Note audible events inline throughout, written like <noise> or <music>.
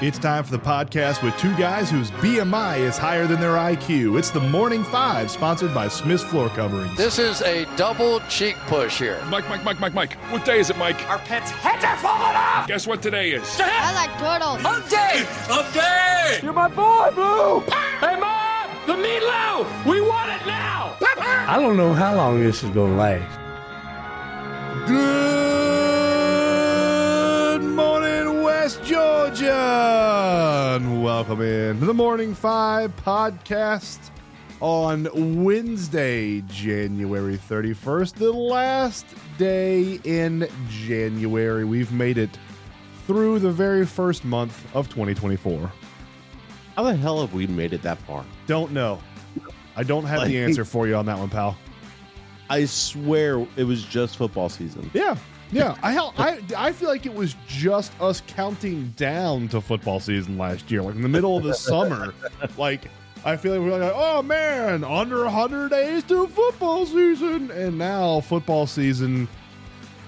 It's time for the podcast with two guys whose BMI is higher than their IQ. It's the Morning Five, sponsored by Smith's Floor Coverings. This is a double cheek push here. Mike, Mike, Mike, Mike, Mike. What day is it, Mike? Our pets' heads are falling off! Guess what today is? I like turtles. Hump day! Hump day! You're my boy, Blue! Hey, Mom! The meatloaf! We want it now! I don't know how long this is going to last. Good And welcome in to the Morning Five podcast on Wednesday, January 31st, the last day in January. We've made it through the very first month of 2024. How the hell have we made it that far? Don't know. I don't have the answer for you on that one, pal. I swear it was just football season. Yeah. Yeah, I I I feel like it was just us counting down to football season last year, like in the middle of the summer. <laughs> Like I feel like we we're like, oh man, under hundred days to football season, and now football season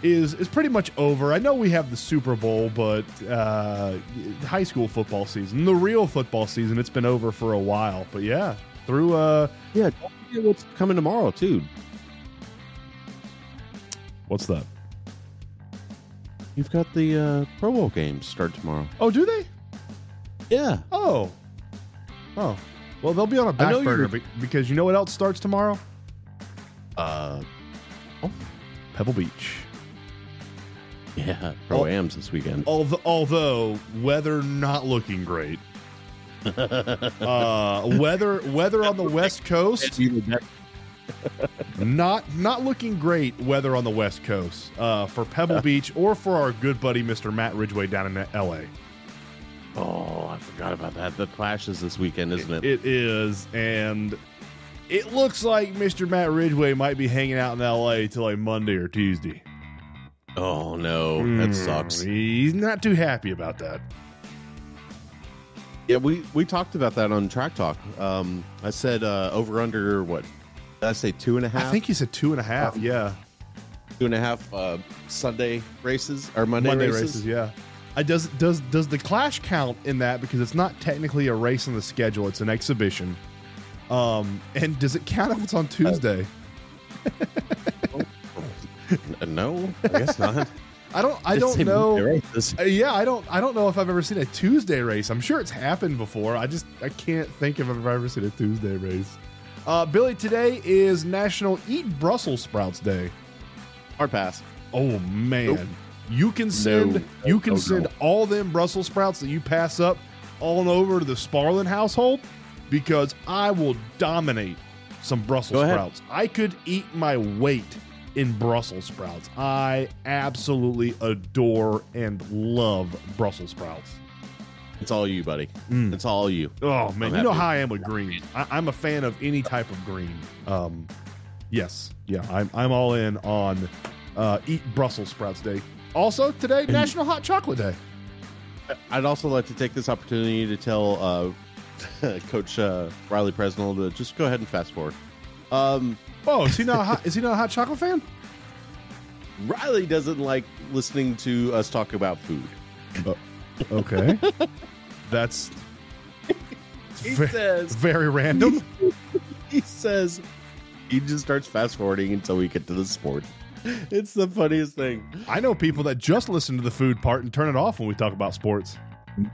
is is pretty much over. I know we have the Super Bowl, but uh, high school football season, the real football season, it's been over for a while. But yeah, through uh, Yeah, what's coming tomorrow too. what's that? You've got the uh, Pro Bowl games start tomorrow. Oh, do they? Yeah, Oh. Oh. Well, they'll be on a back know burner you're- be- because you know what else starts tomorrow? uh, Pebble Beach. yeah, Pro Ams this weekend. Although, although weather not looking great. <laughs> uh, weather weather on the west coast not not looking great. Weather on the west coast uh, for Pebble Beach or for our good buddy Mr. Matt Ridgway down in L.A. Oh, I forgot about that. The Clash is this weekend, isn't it? It is, and it looks like Mr. Matt Ridgway might be hanging out in L.A. till like Monday or Tuesday. oh no, that Mm, sucks. He's not too happy about that. Yeah, we we talked about that on Track Talk. Um, I said uh, over under what? I say two and a half? I think he said two and a half. Um, yeah, two and a half uh, Sunday races or Monday, Monday races. races. Yeah. I does does does the clash count in that because it's not technically a race on the schedule; it's an exhibition. Um, and does it count if it's on Tuesday? Uh, no, I guess not. <laughs> I don't. I don't know. Uh, yeah, I don't. I don't know if I've ever seen a Tuesday race. I'm sure it's happened before. I just I can't think if I've ever seen a Tuesday race. Uh, Billy, today is National Eat Brussels Sprouts Day. Hard pass. Oh man, Nope. you can send No. you can No, no. send all them Brussels sprouts that you pass up on over to the Sparlin household because I will dominate some Brussels sprouts. I could eat my weight in Brussels sprouts. I absolutely adore and love Brussels sprouts. It's all you, buddy. Mm. It's all you. Oh man, you know how I am with green. I, I'm a fan of any type of green. Um, yes, yeah, I'm I'm all in on uh, eat Brussels sprouts day. Also today, National Hot Chocolate Day. I'd also like to take this opportunity to tell uh, <laughs> Coach uh, Riley Presnell to just go ahead and fast forward. Um, Oh, is he not a <laughs> hot, is he not a hot chocolate fan? Riley doesn't like listening to us talk about food. Okay, <laughs> that's <laughs> He ve- says very random. <laughs> he says he just starts fast forwarding until we get to the sport. It's the funniest thing. I know people that just listen to the food part and turn it off when we talk about sports.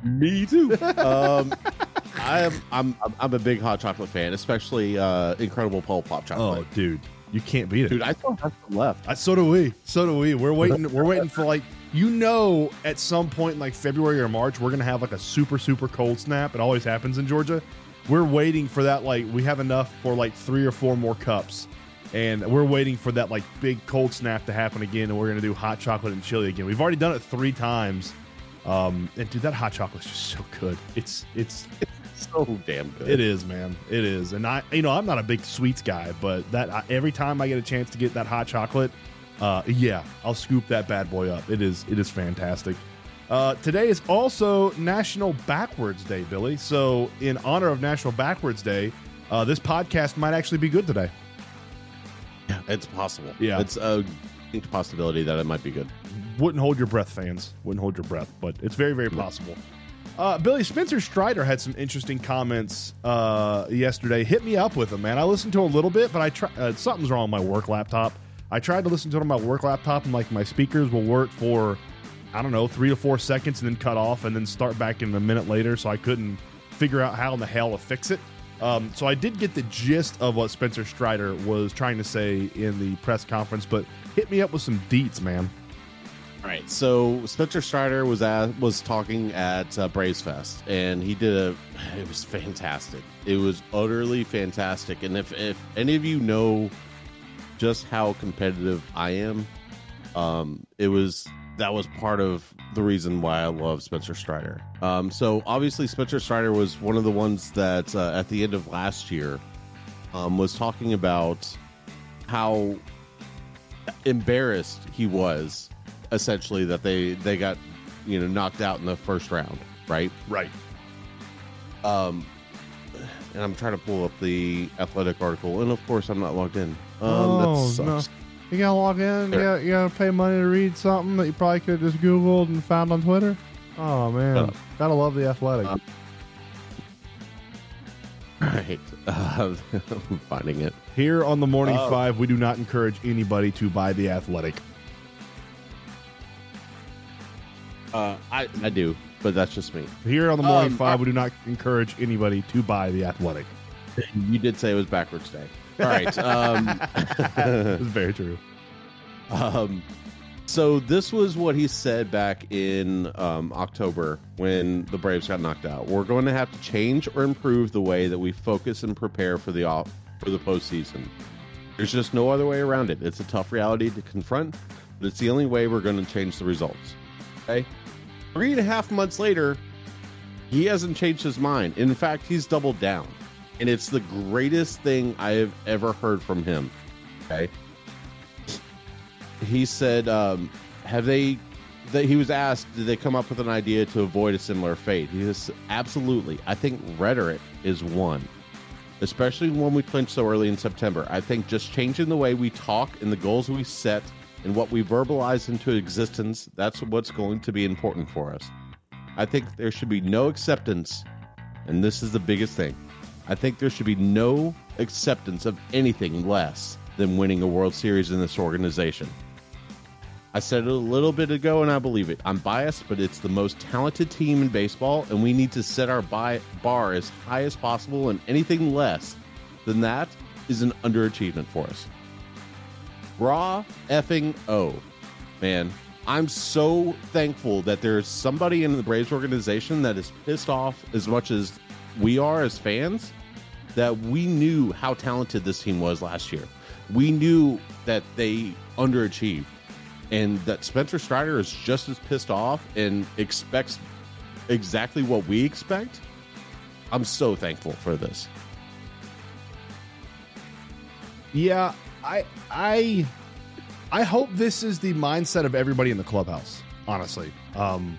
Me too. um, <laughs> I am. I'm. I'm- I'm a big hot chocolate fan, especially uh, Incredible Pulp Pop Chocolate. Oh, dude, you can't beat it. dude, I still have some left. Uh, so do we. So do we. We're waiting. We're waiting for like you know, at some point in like February or March, we're gonna have like a super super cold snap. It always happens in Georgia. We're waiting for that. Like we have enough for like three or four more cups, and we're waiting for that like big cold snap to happen again. And we're gonna do hot chocolate and chili again. We've already done it three times. Um, and dude, that hot chocolate's just so good. It's it's So damn good. it is, man. It is, and I, you know, I'm not a big sweets guy, but that I, every time I get a chance to get that hot chocolate, uh, yeah, I'll scoop that bad boy up. It is, it is fantastic. Uh, today is also National Backwards Day, Billy. So, in honor of National Backwards Day, uh, this podcast might actually be good today. Yeah, it's possible. Yeah. it's a possibility that it might be good. Wouldn't hold your breath, fans. Wouldn't hold your breath, but it's very, very possible. Uh, Billy Spencer Strider had some interesting comments uh, yesterday. Hit me up with them, man. I listened to a little bit, but I try, uh, something's wrong with my work laptop. I tried to listen to it on my work laptop, and like my speakers will work for I don't know three to four seconds, and then cut off, and then start back in a minute later. So I couldn't figure out how in the hell to fix it. Um, so I did get the gist of what Spencer Strider was trying to say in the press conference, but hit me up with some deets, man. All right, so Spencer Strider was at, was talking at uh, Braves Fest, and he did a. <sighs> It was fantastic. It was utterly fantastic. And if if any of you know just how competitive I am, um, it was that was part of the reason why I love Spencer Strider. Um, so obviously Spencer Strider was one of the ones that uh, at the end of last year um, was talking about how embarrassed he was essentially that they they got you know knocked out in the first round right Right. um and i'm trying to pull up the athletic article and of course i'm not logged in um Oh, that sucks You gotta log in. You gotta, you gotta pay money to read something that you probably could have just Googled and found on Twitter. Oh man, Uh, gotta love the athletic. uh, right uh, i'm finding it Here on the Morning Oh. Five, we do not encourage anybody to buy the athletic. uh i i do but that's just me Here on the Morning Um, Five, I- we do not encourage anybody to buy the athletic. <laughs> you did say it was backwards day all right um <laughs> It's very true. Um, so this was what he said back in um, October when the Braves got knocked out. We're going to have to change or improve the way that we focus and prepare for the off for the postseason. There's just no other way around it. It's a tough reality to confront, but it's the only way we're going to change the results. Okay, three and a half months later, he hasn't changed his mind. In fact, he's doubled down, and it's the greatest thing I have ever heard from him. Okay he said, um, "Have they?" That he was asked, "Did they come up with an idea to avoid a similar fate?" He says, "Absolutely. I think rhetoric is one, especially when we clinch so early in September. I think just changing the way we talk and the goals we set and what we verbalize into existence. That's what's going to be important for us. I think there should be no acceptance, and this is the biggest thing. I think there should be no acceptance of anything less than winning a World Series in this organization." I said it a little bit ago and I believe it. I'm biased, but it's the most talented team in baseball, and we need to set our bar as high as possible, and anything less than that is an underachievement for us. Raw effing O. Man, I'm so thankful that there's somebody in the Braves organization that is pissed off as much as we are as fans that we knew how talented this team was last year. We knew that they underachieved and that Spencer Strider is just as pissed off and expects exactly what we expect. I'm so thankful for this. Yeah, I I I hope this is the mindset of everybody in the clubhouse, honestly. Um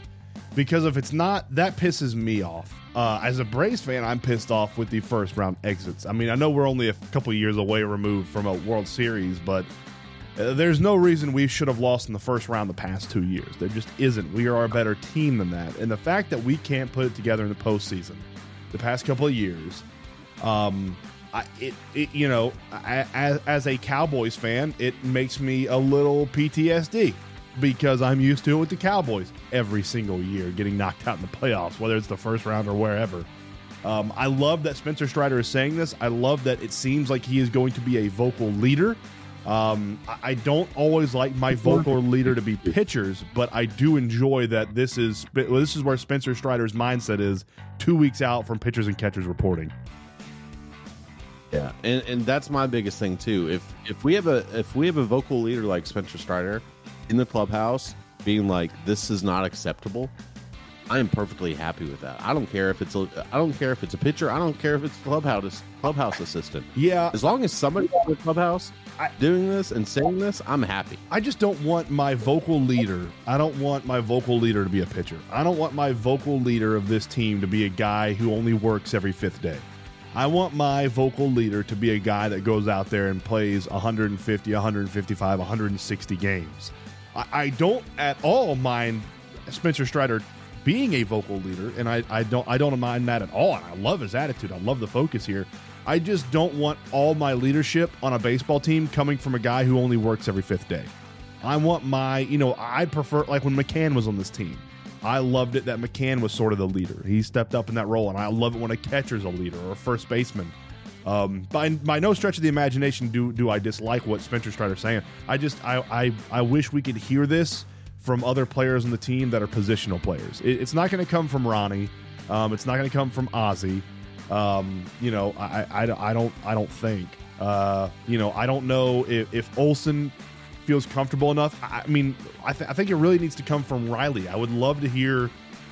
because if it's not, that pisses me off. Uh, as a Braves fan, I'm pissed off with the first round exits. I mean, I know we're only a couple years away removed from a World Series, but uh, there's no reason we should have lost in the first round the past two years. There just isn't. We are a better team than that. And the fact that we can't put it together in the postseason the past couple of years, um, I, it, it you know, I, as, as a Cowboys fan, it makes me a little PTSD because I'm used to it with the Cowboys every single year getting knocked out in the playoffs, whether it's the first round or wherever. Um, I love that Spencer Strider is saying this. I love that it seems like he is going to be a vocal leader. Um, I, I don't always like my vocal leader to be pitchers, but I do enjoy that this is this is where Spencer Strider's mindset is two weeks out from pitchers and catchers reporting. Yeah, and and that's my biggest thing too. If if we have a if we have a vocal leader like Spencer Strider in the clubhouse being like this is not acceptable, I am perfectly happy with that. I don't care if it's a I don't care if it's a pitcher. I don't care if it's clubhouse clubhouse assistant. Yeah, As long as somebody in the clubhouse doing this and saying this, I'm happy. I just don't want my vocal leader. I don't want my vocal leader to be a pitcher. I don't want my vocal leader of this team to be a guy who only works every fifth day. I want my vocal leader to be a guy that goes out there and plays 150, 155, 160 games. I, I don't at all mind Spencer Strider being a vocal leader, and I, I don't I don't mind that at all. And I love his attitude. I love the focus here. I just don't want all my leadership on a baseball team coming from a guy who only works every fifth day. I want my, you know, I prefer like when McCann was on this team. I loved it that McCann was sort of the leader. He stepped up in that role, and I love it when a catcher's a leader or a first baseman. Um, by by no stretch of the imagination do do I dislike what Spencer Strider's saying. I just I, I I wish we could hear this from other players on the team that are positional players. It, it's not going to come from Ronnie. Um, it's not going to come from Ozzie. Um, you know, I, I, I don't I don't think. Uh, you know, I don't know if, if Olson feels comfortable enough. I, I mean, I, th- I think it really needs to come from Riley. I would love to hear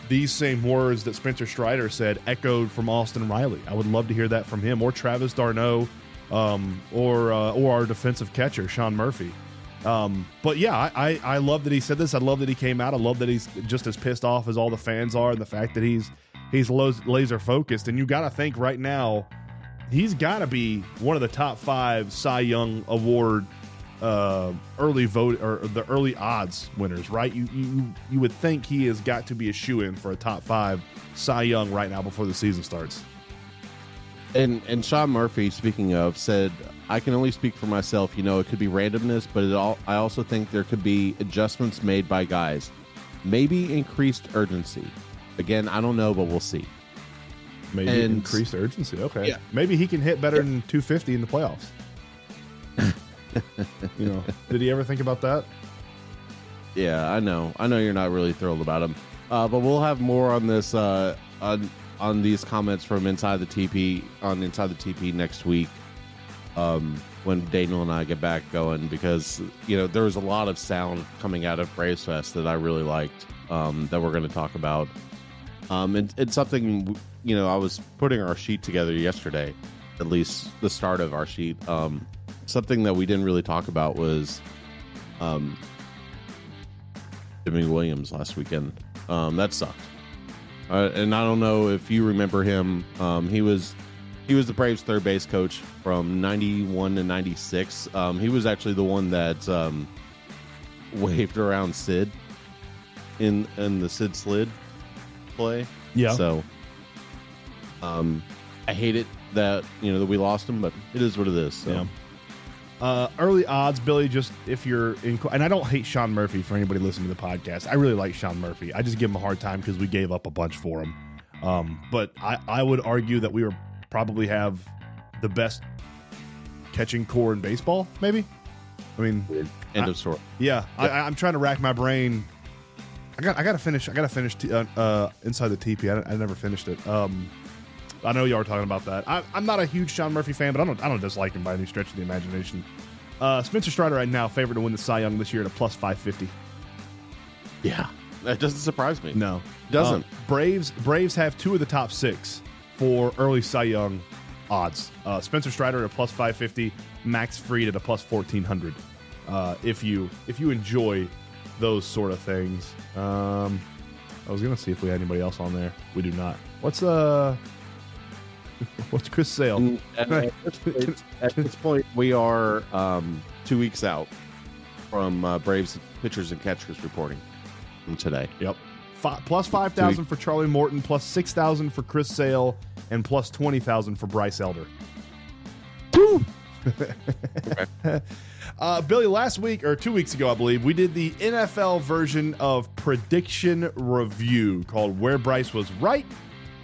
these same words that Spencer Strider said echoed from Austin Riley. I would love to hear that from him or Travis d'Arnaud um, or uh, or our defensive catcher Sean Murphy. Um, but yeah, I, I, I love that he said this. I love that he came out. I love that he's just as pissed off as all the fans are, and the fact that he's he's laser focused. And you got to think right now, he's got to be one of the top five Cy Young Award uh, early vote or the early odds winners, right? You you you would think he has got to be a shoe in for a top five Cy Young right now before the season starts. And and Sean Murphy, speaking of, said, "I can only speak for myself. You know, it could be randomness, but it all. I also think there could be adjustments made by guys, maybe increased urgency. Again, I don't know, but we'll see. Maybe And- increased urgency. Okay, Yeah. maybe he can hit better than 250 in the playoffs. <laughs> you know, did he ever think about that? Yeah, I know. I know you're not really thrilled about him, uh, but we'll have more on this uh, on on these comments from inside the TP on inside the TP next week. Um, when Daniel and I get back going, because you know there was a lot of sound coming out of Braves Fest that I really liked um, that we're going to talk about. Um, and it's something you know I was putting our sheet together yesterday, at least the start of our sheet. Um, something that we didn't really talk about was um, Jimmy Williams last weekend. Um, that sucked. Uh, and I don't know if you remember him. Um, he was he was the Braves third base coach from '91 to '96. Um, he was actually the one that um, waved around Sid in in the Sid Slid play. Yeah. So, um, I hate it that you know that we lost him, but it is what it is. So. Yeah. Uh, early odds, Billy. Just if you're in, and I don't hate Sean Murphy for anybody listening to the podcast. I really like Sean Murphy. I just give him a hard time because we gave up a bunch for him. Um, but I, I would argue that we were probably have the best catching core in baseball. Maybe. I mean, End I- of story. yeah. I, I, I'm trying to rack my brain. I got I got to finish. I got to finish t- uh, uh, inside the TP. I, I never finished it. Um, I know y'all are talking about that. I, I'm not a huge Sean Murphy fan, but I don't I don't dislike him by any stretch of the imagination. Uh, Spencer Strider right now favored to win the Cy Young this year at a plus 550. Yeah, that doesn't surprise me. No, Doesn't. Uh, Braves Braves have two of the top six for early Cy Young odds. Uh, Spencer Strider at a plus 550, Max Fried at a plus 1400. Uh, if you if you enjoy those sort of things, um, I was gonna see if we had anybody else on there. We do not. What's uh, <laughs> what's Chris Sale? At, at this <laughs> point, at this point, we are um, two weeks out from uh, Braves pitchers and catchers reporting from today. Yep. Fi plus 5,000 for Charlie Morton, plus 6,000 for Chris Sale, and plus 20,000 for Bryce Elder. <laughs> uh, Billy, last week or two weeks ago, I believe, we did the NFL version of prediction review called Where Bryce Was Right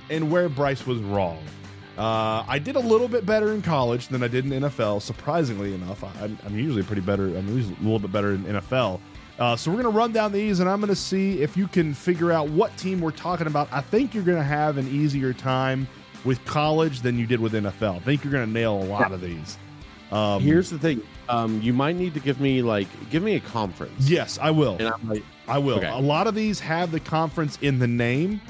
and Where Bryce Was Wrong. Uh, I did a little bit better in college than I did in NFL, surprisingly enough. I, I'm, I'm usually pretty better, I'm usually a little bit better in NFL. Uh, so we're going to run down these, and I'm going to see if you can figure out what team we're talking about. I think you're going to have an easier time with college than you did with NFL. I think you're going to nail a lot of these. Um, Here's the thing: um, you might need to give me like give me a conference. yes, I will. and I'm like, I will. Okay. A lot of these have the conference in the name,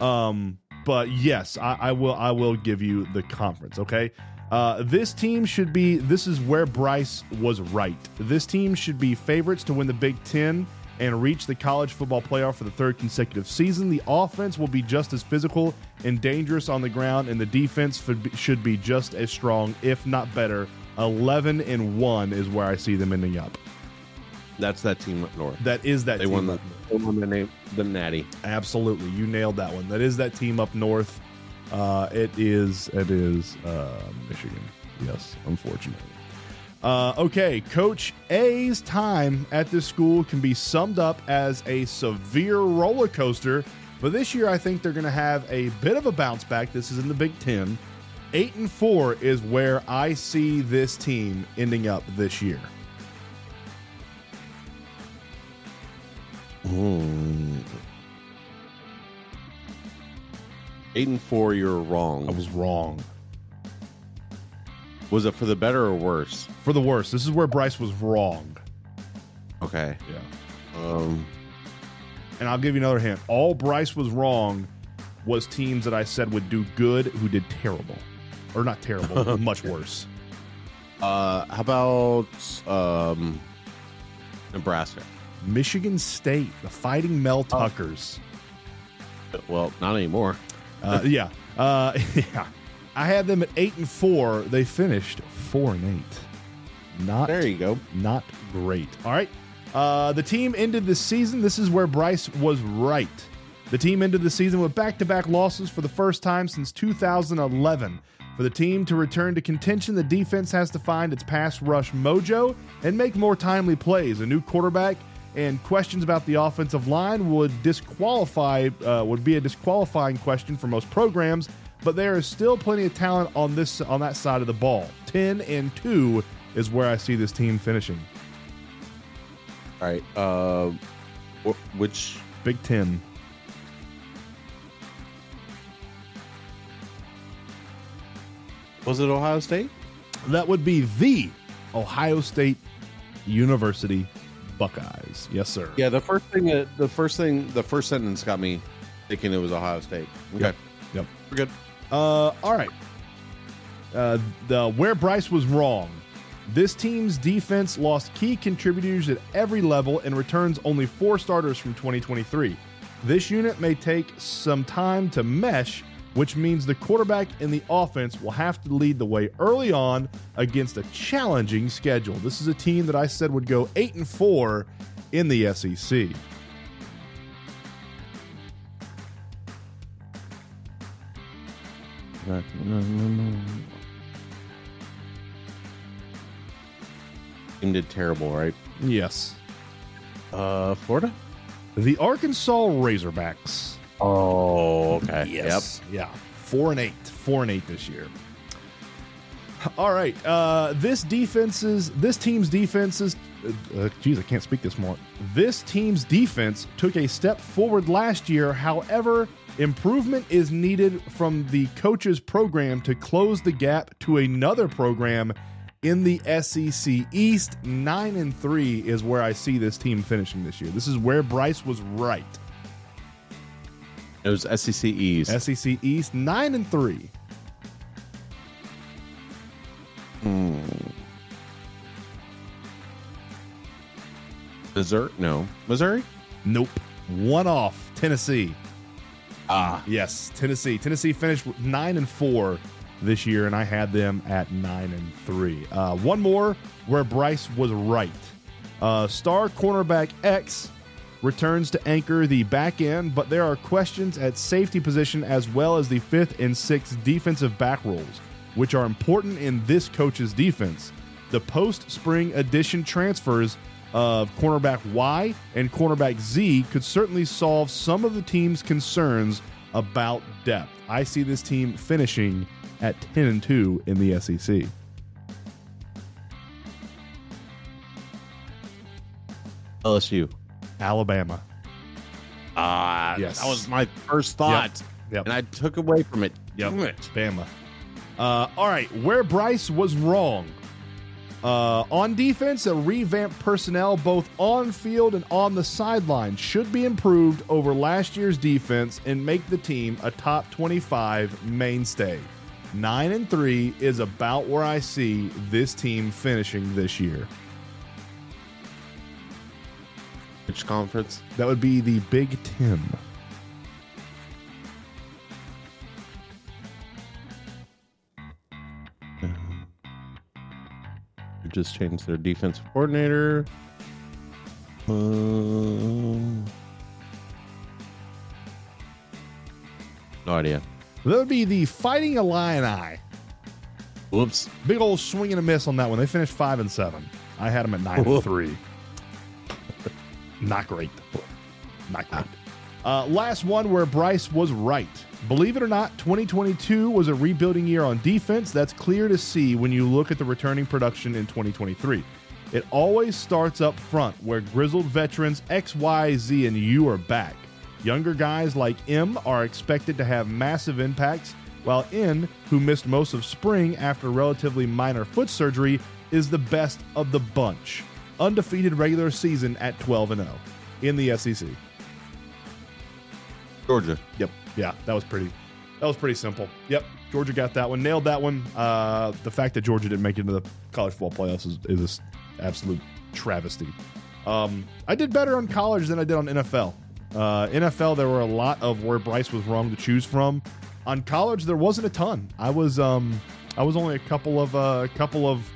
um, but yes, I, I will. I will give you the conference. Okay. Uh, this team should be. This is where Bryce was right. This team should be favorites to win the Big Ten and reach the college football playoff for the third consecutive season. The offense will be just as physical and dangerous on the ground, and the defense should be, just as strong, if not better. Eleven and one is where I see them ending up. That's that team up north. That is that They team won the, up north. they won the name the Natty. Absolutely, you nailed that one. That is that team up north. Uh, it is. It is uh, Michigan. Yes, unfortunately. Uh, okay, Coach A's time at this school can be summed up as a severe roller coaster. But this year, I think they're going to have a bit of a bounce back. This is in the Big Ten. Eight and four is where I see this team ending up this year. Hmm. Eight and four, you're wrong. I was wrong. Was it for the better or worse? For the worse. this is where Bryce was wrong. Okay. Yeah. Um, And I'll give you another hint. All Bryce was wrong was teams that I said would do good who did terrible. Or not terrible, <laughs> much worse. uh, how about um, Nebraska? Michigan State, the Fighting Mel Tuckers. Well, not anymore. Uh, yeah. Uh, <laughs> yeah. I had them at 8 and 4. They finished 4 and 8. Not There you go. not great. All right. Uh, the team ended the season. This is where Bryce was right. The team ended the season with back to back losses for the first time since 2011. For the team to return to contention, the defense has to find its pass rush mojo and make more timely plays. A new quarterback and questions about the offensive line would disqualify uh, would be a disqualifying question for most programs, but there is still plenty of talent on this on that side of the ball. 10 and 2 is where I see this team finishing. All right. Uh, which Big 10. was it? Ohio State. That would be the Ohio State University Buckeyes. Yes, sir. Yeah. The first thing. That, the first thing. The first sentence got me thinking it was Ohio State. Okay. Yep. Yep. We're good. Uh, all right. Uh, the where Bryce was wrong. This team's defense lost key contributors at every level and returns only four starters from 2023. This unit may take some time to mesh, which means the quarterback and the offense will have to lead the way early on against a challenging schedule. This is a team that I said would go 8 and 4 in the SEC. Team did terrible, right? Yes. Uh, Florida. The Arkansas Razorbacks. Oh, okay. Yes. Yeah. Four and eight. Four and eight this year. All right. Uh, this defense's this team's defenses. Uh, geez, I can't speak this morning. This team's defense took a step forward last year. However, improvement is needed from the coach's program to close the gap to another program in the SEC East. Nine and three is where I see this team finishing this year. This is where Bryce was right. It was SEC East. SEC East nine and three. Missouri? No. Missouri? Nope. One off. Tennessee. Ah, yes, Tennessee. Tennessee finished nine and four this year, and I had them at nine and three. Uh, one more where Bryce was right. Uh, star cornerback X returns to anchor the back end, but there are questions at safety position as well as the fifth and sixth defensive back roles, which are important in this coach's defense. The post spring addition transfers of cornerback Y and cornerback Z could certainly solve some of the team's concerns about depth. I see this team finishing at 10 and 2 in the SEC. LSU. Alabama. Ah, Yes. that was my first thought, Yep. and I took away from it. Yep. Damn it. Bama. Uh, all right, where Bryce was wrong. Uh, on defense, a revamped personnel both on field and on the sideline should be improved over last year's defense and make the team a top 25 mainstay. 9 and 3 is about where I see this team finishing this year. Which conference? That would be the Big 10. Who just changed their defensive coordinator? Um, no idea. That would be the Fighting Illini. Whoops. Big old swing and a miss on that one. They finished five and seven. I had them at nine and three. Not great. Not great. Uh, last one where Bryce was right. Believe it or not, 2022 was a rebuilding year on defense. That's clear to see when you look at the returning production in 2023. It always starts up front where grizzled veterans X, Y, Z, and you are back. Younger guys like M are expected to have massive impacts, while N, who missed most of spring after relatively minor foot surgery, is the best of the bunch. Undefeated regular season at 12 and 0 in the SEC. Georgia. Yep. Yeah, that was pretty. That was pretty simple. Yep. Georgia got that one. Nailed that one. Uh, the fact that Georgia didn't make it into the college football playoffs is, is an absolute travesty. Um, I did better on college than I did on NFL. Uh, NFL, there were a lot of where Bryce was wrong to choose from. On college, there wasn't a ton. I was um, I was only a couple of a couple of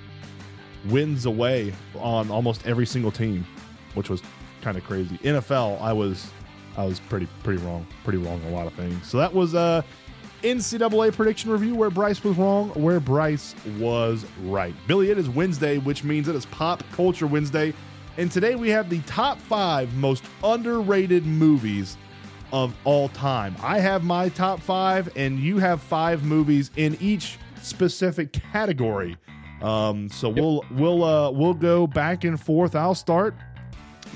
wins away on almost every single team, which was kind of crazy. NFL, I was I was pretty pretty wrong, pretty wrong on a lot of things. So that was uh NCAA prediction review where Bryce was wrong, where Bryce was right. Billy, it is Wednesday, which means it is Pop Culture Wednesday, and today we have the top five most underrated movies of all time. I have my top five, and you have five movies in each specific category. Um, so we'll we'll uh, we'll go back and forth. I'll start.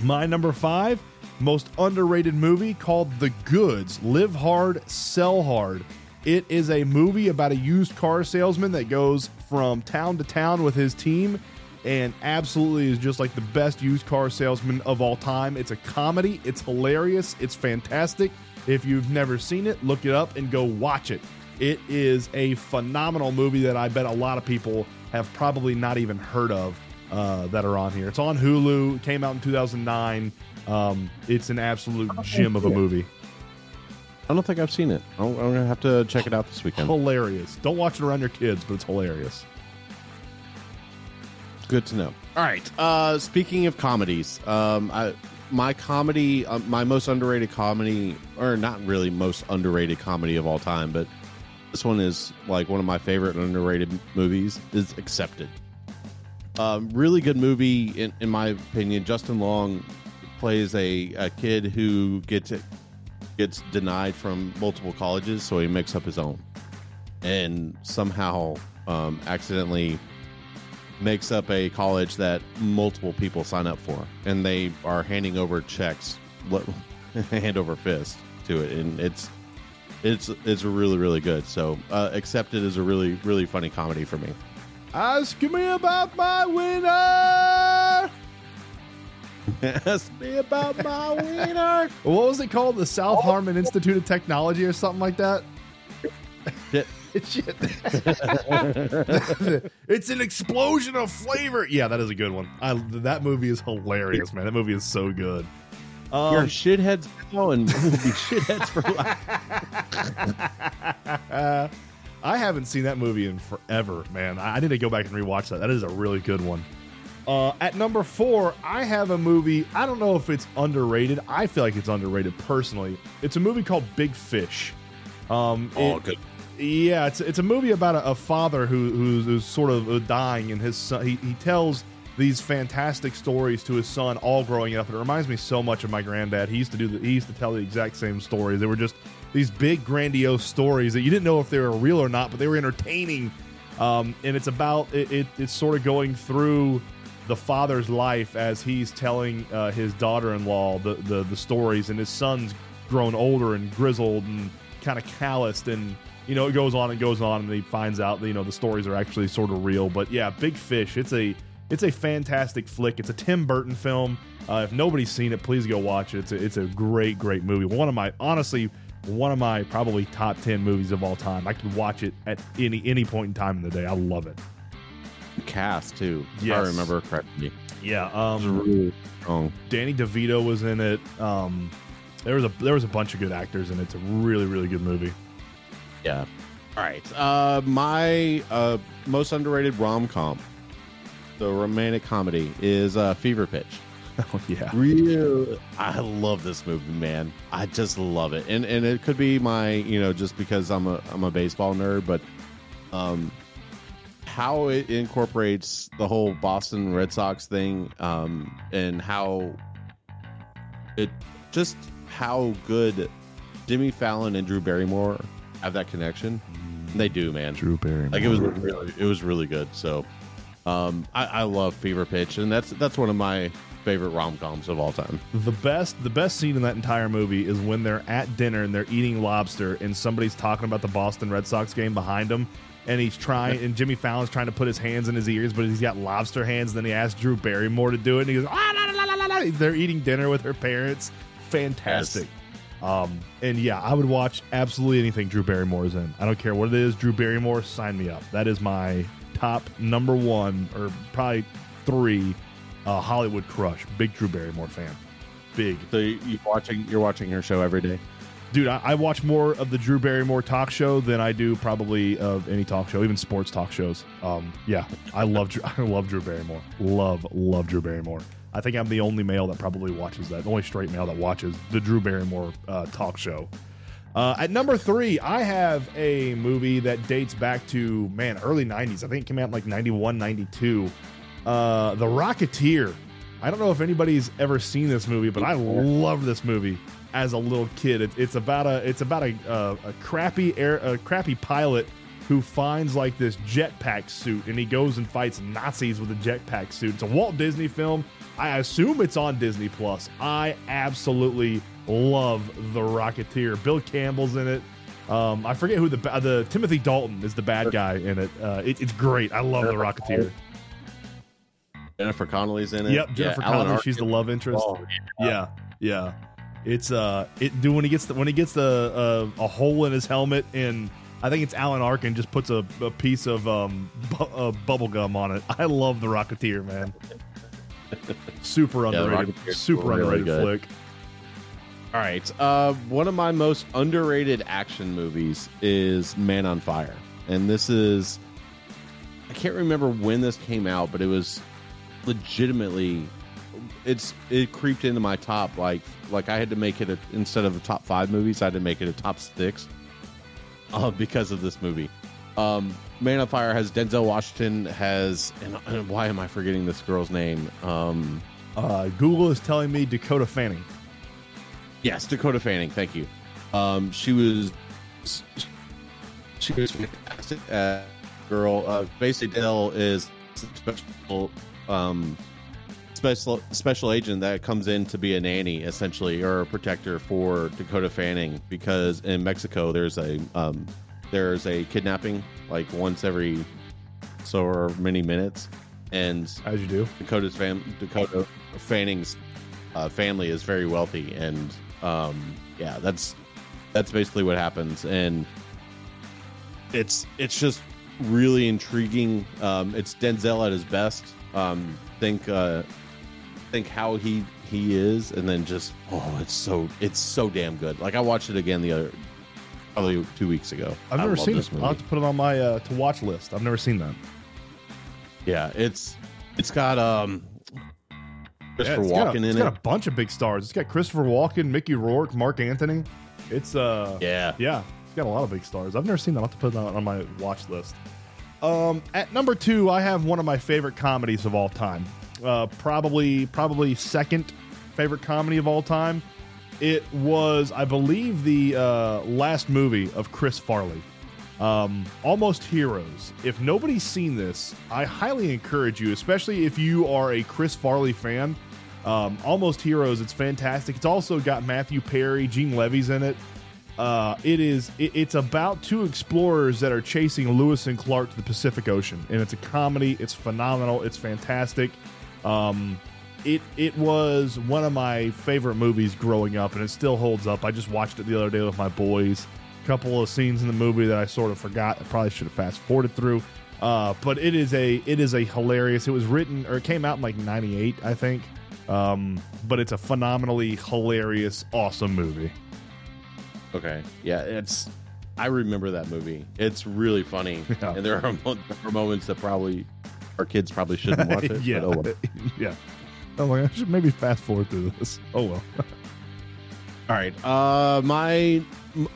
My number five most underrated movie called The Goods. Live hard, sell hard. It is a movie about a used car salesman that goes from town to town with his team and absolutely is just like the best used car salesman of all time. It's a comedy, it's hilarious, it's fantastic. If you've never seen it, look it up and go watch it. It is a phenomenal movie that I bet a lot of people have probably not even heard of uh, that are on here. It's on Hulu, it came out in 2009. Um, it's an absolute gem of a movie. I don't think I've seen it. I'm, I'm gonna have to check it out this weekend. Hilarious. Don't watch it around your kids, but it's hilarious. Good to know. All right. Uh, speaking of comedies, um, I, my comedy, uh, my most underrated comedy, or not really most underrated comedy of all time, but this one is like one of my favorite underrated movies. Is Accepted. Um, really good movie in, in my opinion. Justin Long plays a, a kid who gets gets denied from multiple colleges, so he makes up his own, and somehow um, accidentally makes up a college that multiple people sign up for, and they are handing over checks, <laughs> hand over fist to it, and it's it's it's really really good. So, uh, accepted is a really really funny comedy for me. Ask me about my winner. <laughs> Ask me about my wiener. What was it called? The South Harmon Institute of Technology or something like that? Shit. <laughs> Shit. <laughs> it's an explosion of flavor. Yeah, that is a good one. I, that movie is hilarious, man. That movie is so good. You're Um, shitheads now, and we'll be shitheads for life. <laughs> I haven't seen that movie in forever, man. I, I need to go back and rewatch that. That is a really good one. Uh, at number four, I have a movie. I don't know if it's underrated. I feel like it's underrated personally. It's a movie called Big Fish. Um, Oh, it- good. Yeah, it's it's a movie about a, a father who who's, who's sort of uh, dying, and his son. He, he tells these fantastic stories to his son, all growing up. It reminds me so much of my granddad. He used to do the, he used to tell the exact same stories. They were just these big, grandiose stories that you didn't know if they were real or not, but they were entertaining. Um, and it's about it, it. It's sort of going through the father's life as he's telling uh, his daughter-in-law the, the the stories, and his son's grown older and grizzled and kind of calloused, and you know it goes on and goes on, and he finds out that you know the stories are actually sort of real. But yeah, Big Fish. It's a it's a fantastic flick. It's a Tim Burton film. Uh, if nobody's seen it, please go watch it. It's a, it's a great great movie. One of my honestly one of my probably top ten movies of all time. I could watch it at any any point in time in the day. I love it. Cast too, if I remember correctly. Yeah. Um, really strong. Danny DeVito was in it. Um, there was a there was a bunch of good actors and it. It's a really really good movie. Yeah. All right. Uh, my uh, most underrated rom com, the romantic comedy, is uh, Fever Pitch. <laughs> Oh yeah. Real, I love this movie, man. I just love it, and and it could be my, you know, just because I'm a I'm a baseball nerd, but um, how it incorporates the whole Boston Red Sox thing, um, and how it just how good Jimmy Fallon and Drew Barrymore have that connection. They do, man. Drew Barrymore. Like it was really, it was really good. So, um, I, I love Fever Pitch, and that's that's one of my favorite rom coms of all time. The best the best scene in that entire movie is when they're at dinner and they're eating lobster and somebody's talking about the Boston Red Sox game behind them and he's trying <laughs> and Jimmy Fallon's trying to put his hands in his ears but he's got lobster hands and then he asks Drew Barrymore to do it and he goes ah, la, la, la, la, la. they're eating dinner with her parents. Fantastic. Um and yeah I would watch absolutely anything Drew Barrymore is in. I don't care what it is Drew Barrymore sign me up. That is my top number one or probably three uh, Hollywood crush big Drew Barrymore fan. Big. So you, watching you're watching her show every day. dude I, I watch more of the drew barrymore talk show than i do probably of any talk show even sports talk shows. Um yeah i love drew, <laughs> i love drew barrymore. Love love drew barrymore. I think i'm the only male that probably watches that the only straight male that watches the drew barrymore uh, talk show uh, at number three, I have a movie that dates back to man early '90s. I think it came out in like '91, '92. Uh, the Rocketeer. I don't know if anybody's ever seen this movie, but I love this movie as a little kid. It, it's about a it's about a, a, a crappy air a crappy pilot who finds like this jetpack suit and he goes and fights Nazis with a jetpack suit. It's a Walt Disney film. I assume it's on Disney Plus. I absolutely love The Rocketeer. Bill Campbell's in it. Um, I forget who the the Timothy Dalton is the bad guy in it. Uh, it it's great. I love The Rocketeer. Jennifer Connelly's in it. Yep, Jennifer Yeah, Connelly. She's the love interest. Oh, yeah, yeah. It's uh, it do when he gets the, when he gets the uh, a hole in his helmet, and I think it's Alan Arkin just puts a, a piece of um bu- uh, bubble gum on it. I love the Rocketeer, man. <laughs> Super underrated, Rocketeer's super underrated flick. All right. Uh, one of my most underrated action movies is Man on Fire. And this is, I can't remember when this came out, but it was legitimately, it's, it creeped into my top. Like, like I had to make it a, instead of a top five movies, I had to make it a top six uh, because of this movie. Um, Man on Fire has Denzel Washington, has, and, and why am I forgetting this girl's name? Um, Uh, Google is telling me Dakota Fanning. Yes, Dakota Fanning. Thank you. Um, she was she was fantastic. Uh, girl, uh, basically, Dell is special um, special special agent that comes in to be a nanny, essentially, or a protector for Dakota Fanning because in Mexico there's a um, there's a kidnapping like once every so or many minutes, and As you do. Dakota's fam Dakota Fanning's uh, family is very wealthy, and um, yeah, that's that's basically what happens, and it's it's just really intriguing. Um, it's Denzel at his best. Um, think uh, think how he he is, and then just oh, it's so it's so damn good. Like I watched it again the other probably two weeks ago. I've never seen this movie. I'll have to put it on my uh, to watch list. I've never seen that. Yeah, it's it's got um Christopher it's got a- in it's it. got a bunch of big stars. It's got Christopher Walken, Mickey Rourke, Marc Anthony. It's uh yeah, Yeah, it's got a lot of big stars. I've never seen that. I'll have to put that on my watch list. Um, at number two, I have one of my favorite comedies of all time. Uh, probably, probably second favorite comedy of all time. It was, I believe, the uh, last movie of Chris Farley. Um, Almost Heroes. If nobody's seen this, I highly encourage you, especially if you are a Chris Farley fan. Um, Almost Heroes, it's fantastic. It's also got Matthew Perry, Gene Levy's in it. Uh, it is. It, it's about two explorers that are chasing Lewis and Clark to the Pacific Ocean, and it's a comedy. It's phenomenal. It's fantastic. Um, it it was one of my favorite movies growing up, and it still holds up. I just watched it the other day with my boys. A couple of scenes in the movie that I sort of forgot. I probably should have fast forwarded through. Uh, but it is a it is a hilarious. It was written or it came out in like '98, I think. Um, but it's a phenomenally hilarious, awesome movie. Okay. Yeah, it's. I remember that movie. It's really funny, <laughs> Yeah. and there are, there are moments that probably our kids probably shouldn't watch it. <laughs> yeah, oh well. yeah. I'm like, I should maybe fast forward through this. Oh well. <laughs> All right. Uh, my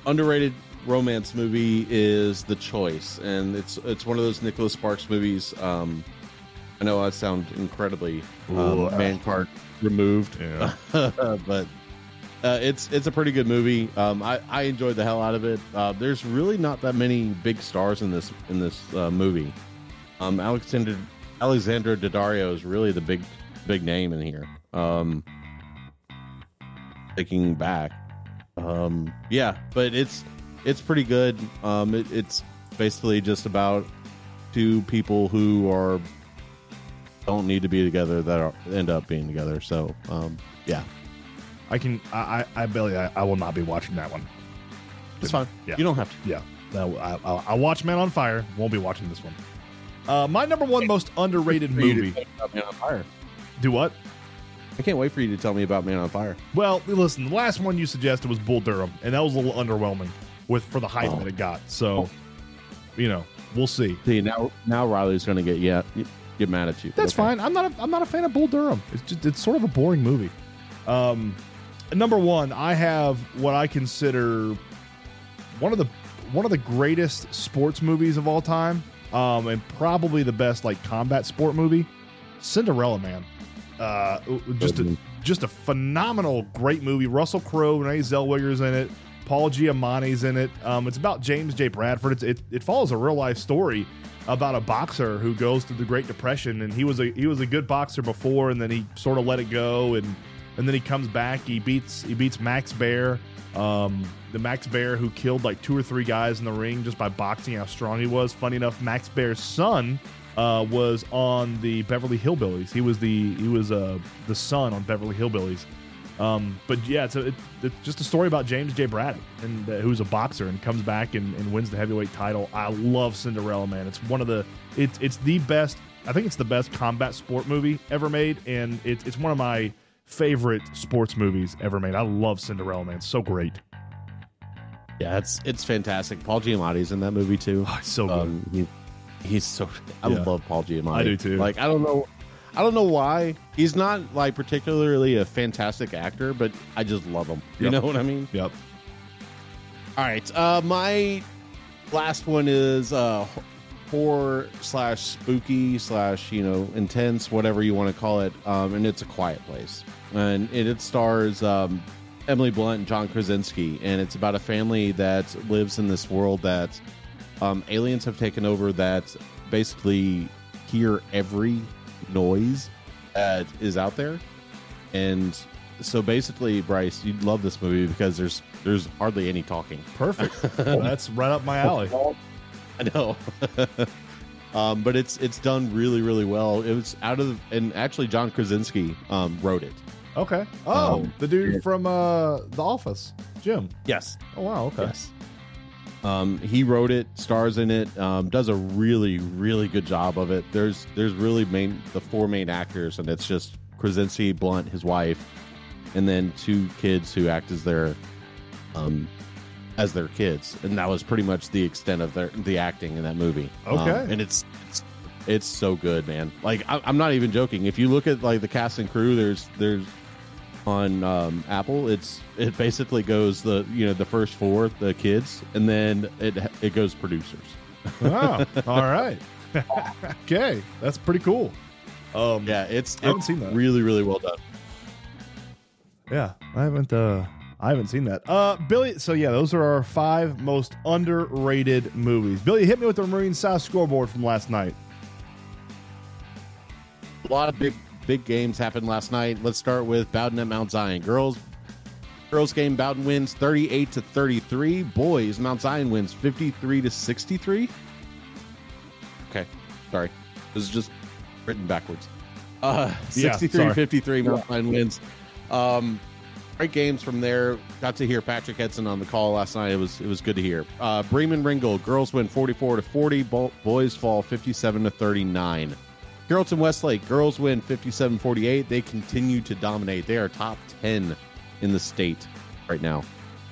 underrated romance movie is The Choice, and it's it's one of those Nicholas Sparks movies. Um, I know I sound incredibly um, Ooh. man card removed, Yeah. <laughs> but uh, it's it's a pretty good movie. Um, I I enjoyed the hell out of it. Uh, there's really not that many big stars in this in this uh, movie. Um, Alexander Alexandra Daddario is really the big big name in here. Um, thinking back, um, yeah, but it's it's pretty good. Um, it, it's basically just about two people who are don't need to be together that are, end up being together. So, um, yeah, I can. I. I, I Billy. I, I will not be watching that one. it's fine. Yeah. You don't have to. Yeah. No, I, I, I watch Man on Fire. Won't be watching this one. Uh, my number one most underrated For you to movie. tell me about Man on Fire. Do what? I can't wait for you to tell me about Man on Fire. Well, listen. The last one you suggested was Bull Durham, and that was a little underwhelming with for the hype Oh. that it got. So, you know, we'll see. See now, now Riley's going to get yeah get mad at you. That's Okay. fine. I'm not. A, I'm not a fan of Bull Durham. It's just. It's sort of a boring movie. Um, number one, I have what I consider one of the one of the greatest sports movies of all time, um, and probably the best like combat sport movie, Cinderella Man. Uh, just a just a phenomenal, great movie. Russell Crowe, Renee Zellweger's in it. Paul Giamatti's in it. Um, it's about James J. Bradford. It's, it it follows a real life story about a boxer who goes through the Great Depression, and he was a he was a good boxer before, and then he sort of let it go, and and then he comes back. He beats he beats Max Baer, um, the Max Baer who killed like two or three guys in the ring just by boxing how strong he was. Funny enough, Max Baer's son uh, was on the Beverly Hillbillies. He was the he was uh, the son on Beverly Hillbillies. Um, but yeah, it's, a, it, it's just a story about James J. Braddock, and uh, who's a boxer and comes back and, and wins the heavyweight title. I love Cinderella Man. It's one of the it's it's the best. I think it's the best combat sport movie ever made, and it's it's one of my favorite sports movies ever made. I love Cinderella Man. It's so great. Yeah, it's it's fantastic. Paul Giamatti's in that movie too. Oh, so good. Um, he, he's so. I Yeah. love Paul Giamatti. I do, too. Like I don't know, I don't know why he's not like particularly a fantastic actor, but I just love him. You Yep. know what I mean? Yep. All right, uh, my last one is uh, horror slash spooky slash you know intense, whatever you want to call it, um, and it's a quiet place, and it, it stars um, Emily Blunt and John Krasinski, and it's about a family that lives in this world that um, aliens have taken over that basically hear every noise that is out there, and so basically, Bryce, you'd love this movie because there's there's hardly any talking. Perfect. <laughs> That's right up my alley. I know. <laughs> um, but it's it's done really really well. It was out of and actually John Krasinski um, wrote it. Okay. Oh, Um, the dude from uh, The Office, Jim. Yes. Oh wow. Okay. Yes. Um, he wrote it, stars in it, um, does a really really good job of it. There's there's really main the four main actors, and it's just Krasinski, Blunt, his wife, and then two kids who act as their um as their kids, and that was pretty much the extent of their the acting in that movie. Um, Okay. and it's it's it's so good, man. Like I, I'm not even joking. If you look at like the cast and crew, there's there's on um, Apple, it's it basically goes the you know the first four the kids, and then it it goes producers. <laughs> Wow. All right. <laughs> okay, that's pretty cool. Um, Yeah, it's, I haven't it's seen that. really really well done. yeah, I haven't. Uh, I haven't seen that. Uh, Billy. So yeah, those are our five most underrated movies. Billy, hit me with the Marine South scoreboard from last night. A lot of big big games happened last night. Let's start with Bowdon at Mount Zion. Girls girls game Bowdon wins 38 to 33. Boys Mount Zion wins 53 to 63. Okay, sorry. This is just written backwards. Uh 63 sorry. 53 Mount Zion wins. Um great games from there. Got to hear Patrick Edson on the call last night. It was it was good to hear. Uh Bremen Ringgold, girls win 44 to 40, boys fall 57 to 39. Carrollton Westlake, girls win 57 48. They continue to dominate. They are top 10 in the state right now.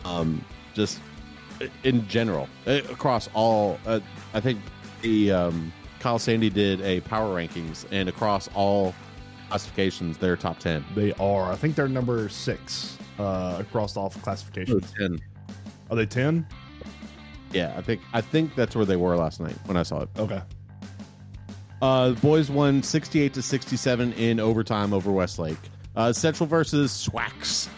Um, just in general, uh, across all, uh, I think the um, Kyle Sandy did a power rankings, and across all classifications, they're top ten. They are. I think they're number six uh, across all classifications. Ten. Are they ten? Yeah, I think I think that's where they were last night when I saw it. Okay. Uh, the boys won 68 to 67 in overtime over Westlake. Uh, Central versus Swax.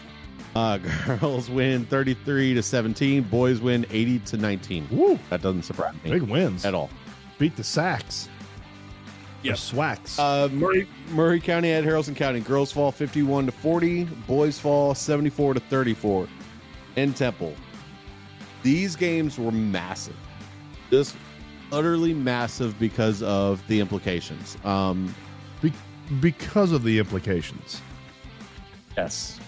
Uh, <laughs> girls win 33 to 17. Boys win 80 to 19. Woo! That doesn't surprise me Big wins. at all. Beat the Sacks. Yep. The Swacks. Uh, Murray Murray County at Haralson County. Girls fall 51 to 40. Boys fall 74 to 34. In Temple. These games were massive. Just utterly massive because of the implications. Um, Be- because of the implications. Yes.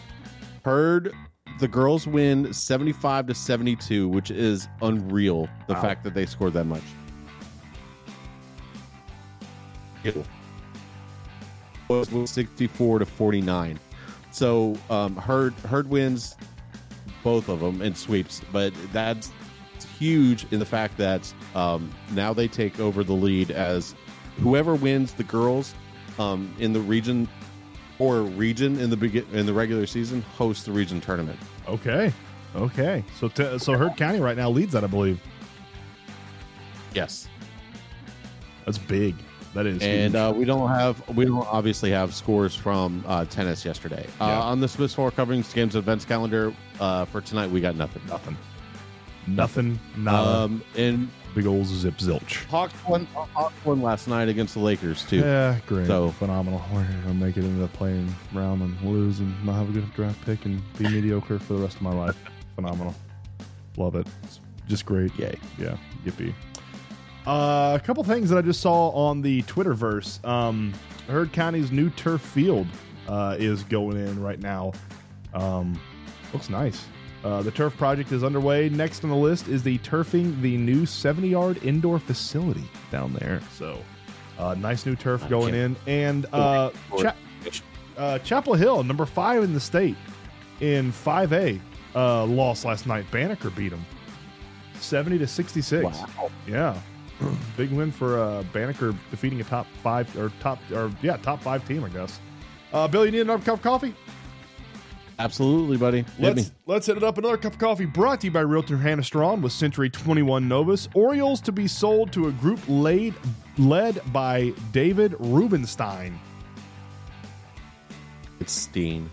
Heard the girls win 75 to 72, which is unreal. The Wow. fact that they scored that much. Ew. Was was 64 to 49. So um, Heard Herd wins both of them in sweeps, but that's huge in the fact that um, now they take over the lead as whoever wins the girls um, in the region or region in the begin in the regular season hosts the region tournament. Okay. Okay. So t- so Heard County right now leads that, I believe. Yes, That's big. That is. and uh, we don't have we don't obviously have scores from uh, tennis yesterday. Uh, on the Smith's Floor Coverings games events calendar uh, for tonight, we got nothing. nothing. Nothing. Nada. Um, and big old zip zilch. Hawks won Hawks won last night against the Lakers too. Yeah, great. So- phenomenal. We're gonna make it into the playing round and lose and not have a good draft pick and be <laughs> mediocre for the rest of my life. Phenomenal. Love it. It's just great. Yay. Yeah. Yippee. Uh, a couple things that I just saw on the Twitterverse. Um, Heard County's new turf field uh, is going in right now. Um, looks nice. Uh, the turf project is underway. Next on the list is the turfing the new 70 yard indoor facility down there. So, uh, nice new turf going in. And uh, Cha- uh, Chapel Hill, number five in the state in 5A, uh, lost last night. Banneker beat them 70 to 66. Wow. Yeah. <clears throat> Big win for uh, Banneker defeating a top five or top or yeah top five team I guess. Uh, Bill, you need another cup of coffee? Absolutely, buddy. Hit me. Let's let's hit it up. Another cup of coffee brought to you by Realtor Hannah Strawn with Century 21 Novus. Orioles to be sold to a group laid led by David Rubenstein. It's Steen.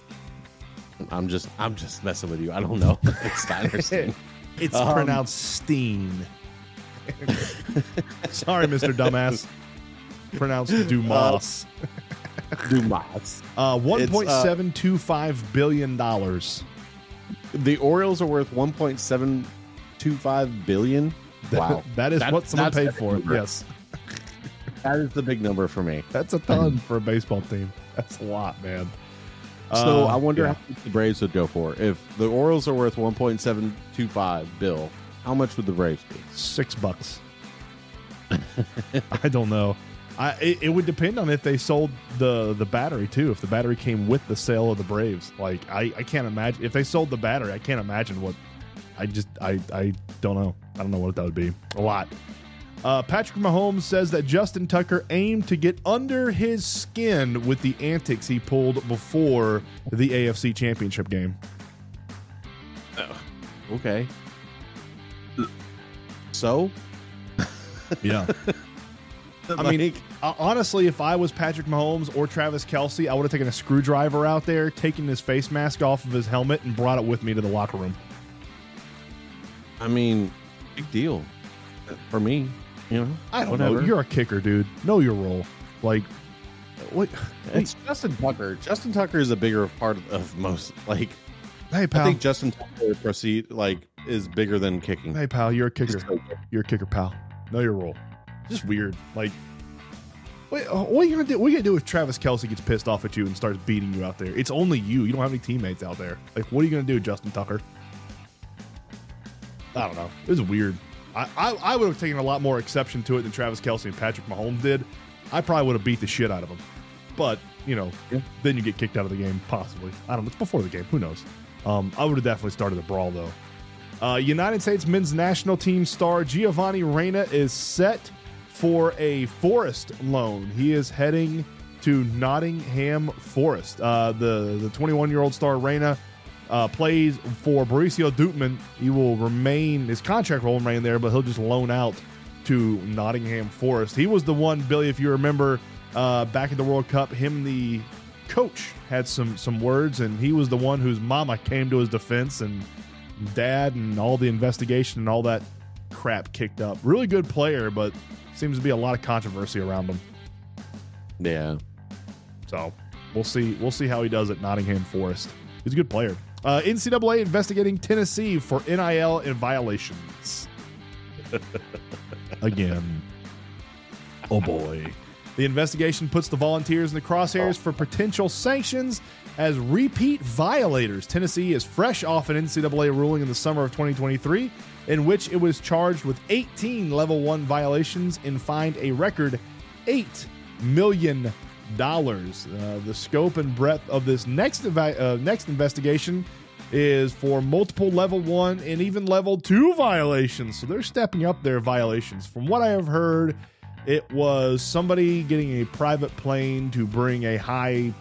I'm just I'm just messing with you. I don't know. <laughs> it's Steen. <laughs> It's Um, pronounced Steen. <laughs> Sorry, Mr. Dumbass. pronounced Dumas. <laughs> Dumas. Uh, $1.725 billion. The Orioles are worth 1.725 billion. Wow, that is That- what someone paid for it. number. Yes. <laughs> that is the big number for me. That's a ton for a baseball team. That's a lot, man. So Uh, I wonder yeah. how much the Braves would go for if the Orioles are worth 1.725 bill. How much would the Braves be? six bucks. <laughs> I don't know. I it, it would depend on if they sold the the battery too. If the battery came with the sale of the Braves, like I I can't imagine if they sold the battery. I can't imagine what. I just I I don't know. I don't know what that would be. A lot. Uh, Patrick Mahomes says that Justin Tucker aimed to get under his skin with the antics he pulled before the AFC Championship game. Okay. So Yeah. <laughs> <laughs> I mean, uh, honestly, if I was Patrick Mahomes or Travis Kelce, I would have taken a screwdriver out there, taken his face mask off of his helmet, and brought it with me to the locker room. I mean, big deal for me. You know, I don't Whatever. know. You're a kicker, dude. Know your role. Like, what? it's Justin Tucker. Justin Tucker is a bigger part of most. Like, Hey, pal. I think Justin Tucker proceed like is bigger than kicking. hey, pal. You're a kicker. You're a kicker, pal. Know your role. Just weird. Like, wait, uh, what are you gonna do? What are you gonna do if Travis Kelce gets pissed off at you and starts beating you out there? It's only you. You don't have any teammates out there. Like, what are you gonna do, Justin Tucker? I don't know. It was weird. I, I, I would have taken a lot more exception to it than Travis Kelce and Patrick Mahomes did. I probably would have beat the shit out of them. But, you know, Yeah. then you get kicked out of the game, possibly. I don't know. It's before the game. Who knows? Um, I would have definitely started a brawl, though. Uh, United States men's national team star Giovanni Reyna is set for a Forest loan. He is heading to Nottingham Forest. Uh, the the 21 year old star Reyna uh, plays for Borussia Dortmund. He will remain his contract will remain there, but he'll just loan out to Nottingham Forest. He was the one, Billy, if you remember, uh, back in the World Cup. Him, the coach, had some some words, and he was the one whose mama came to his defense, and dad, and all the investigation and all that crap kicked up. Really good player, but seems to be a lot of controversy around him. Yeah. So we'll see. We'll see how he does at Nottingham Forest. He's a good player. Uh, NCAA investigating Tennessee for NIL and violations. <laughs> Again. Oh boy. The investigation puts the volunteers in the crosshairs for potential sanctions as repeat violators. Tennessee is fresh off an NCAA ruling in the summer of 2023 in which it was charged with 18 level 1 violations and fined a record 8 million dollars. Uh, the scope and breadth of this next evi- uh, next investigation is for multiple level one and even level two violations. So they're stepping up their violations. From what I have heard, it was somebody getting a private plane to bring a high,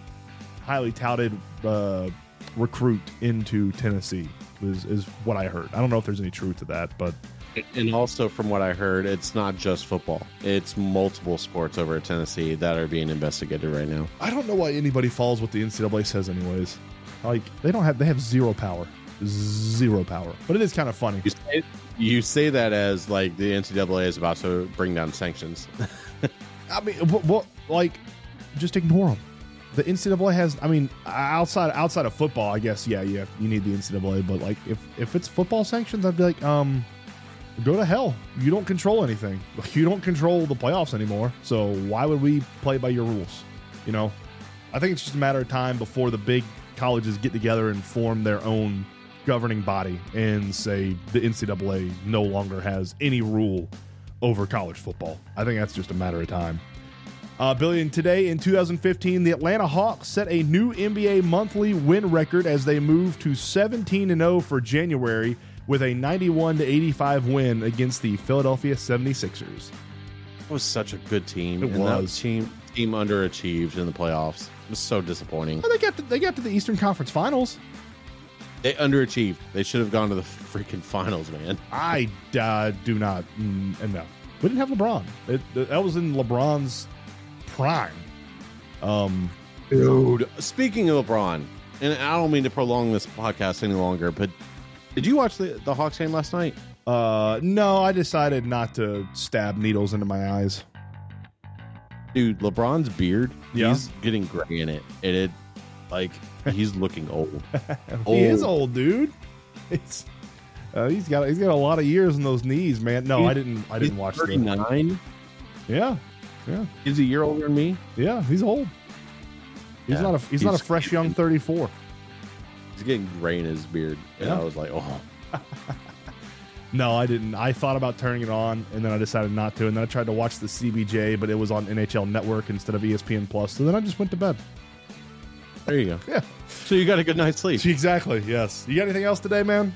highly touted uh, recruit into Tennessee. Is, is what I heard. I don't know if there's any truth to that, but And also, from what I heard, it's not just football. It's multiple sports over at Tennessee that are being investigated right now. I don't know why anybody follows what the NCAA says, anyways. Like they don't have they have zero power, zero power. But it is kind of funny. You say, you say that as like the NCAA is about to bring down sanctions. <laughs> I mean, what, what like just ignore them. The NCAA has. I mean, outside outside of football, I guess. Yeah, yeah, you need the NCAA. But like, if if it's football sanctions, I'd be like, um, go to hell. You don't control anything. <laughs> You don't control the playoffs anymore. So why would we play by your rules? You know, I think it's just a matter of time before the big colleges get together and form their own governing body and say the NCAA no longer has any rule over college football. I think that's just a matter of time. Uh, Billy, and today in 2015, the Atlanta Hawks set a new NBA monthly win record as they moved to 17 0 for January with a 91 85 win against the Philadelphia 76ers. It was such a good team. It and that was. team team underachieved in the playoffs. It was so disappointing. Well, they got to, they got to the Eastern Conference Finals. They underachieved. They should have gone to the freaking finals, man. I uh, do not. Mm, no, we didn't have LeBron. It, that was in LeBron's prime. Um, Dude, speaking of LeBron, and I don't mean to prolong this podcast any longer, but did you watch the, the Hawks game last night? uh, no, I decided not to stab needles into my eyes. Dude, LeBron's beard, Yeah. he's getting gray in it. And it, like, he's <laughs> looking old. He is Old. old, dude. It's uh, he's got he's got a lot of years in those knees, man. No, I didn't. I didn't watch the. 39. Yeah, yeah, He's a year older than me. yeah. He's old. He's Yeah, not a he's, not a fresh young thirty four. He's getting gray in his beard. And Yeah. I was like, oh. <laughs> No, I didn't. I thought about turning it on, and then I decided not to. And then I tried to watch the CBJ, but it was on NHL Network instead of ESPN Plus. So then I just went to bed. There you go. Yeah, So you got a good night's sleep. exactly. Yes. You got anything else today, man?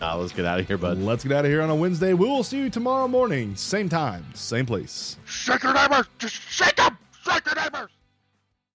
Nah, let's get out of here, bud. Let's get out of here on a Wednesday. We will see you tomorrow morning, same time, same place. Shake your neighbors! Just shake them! Shake your neighbors!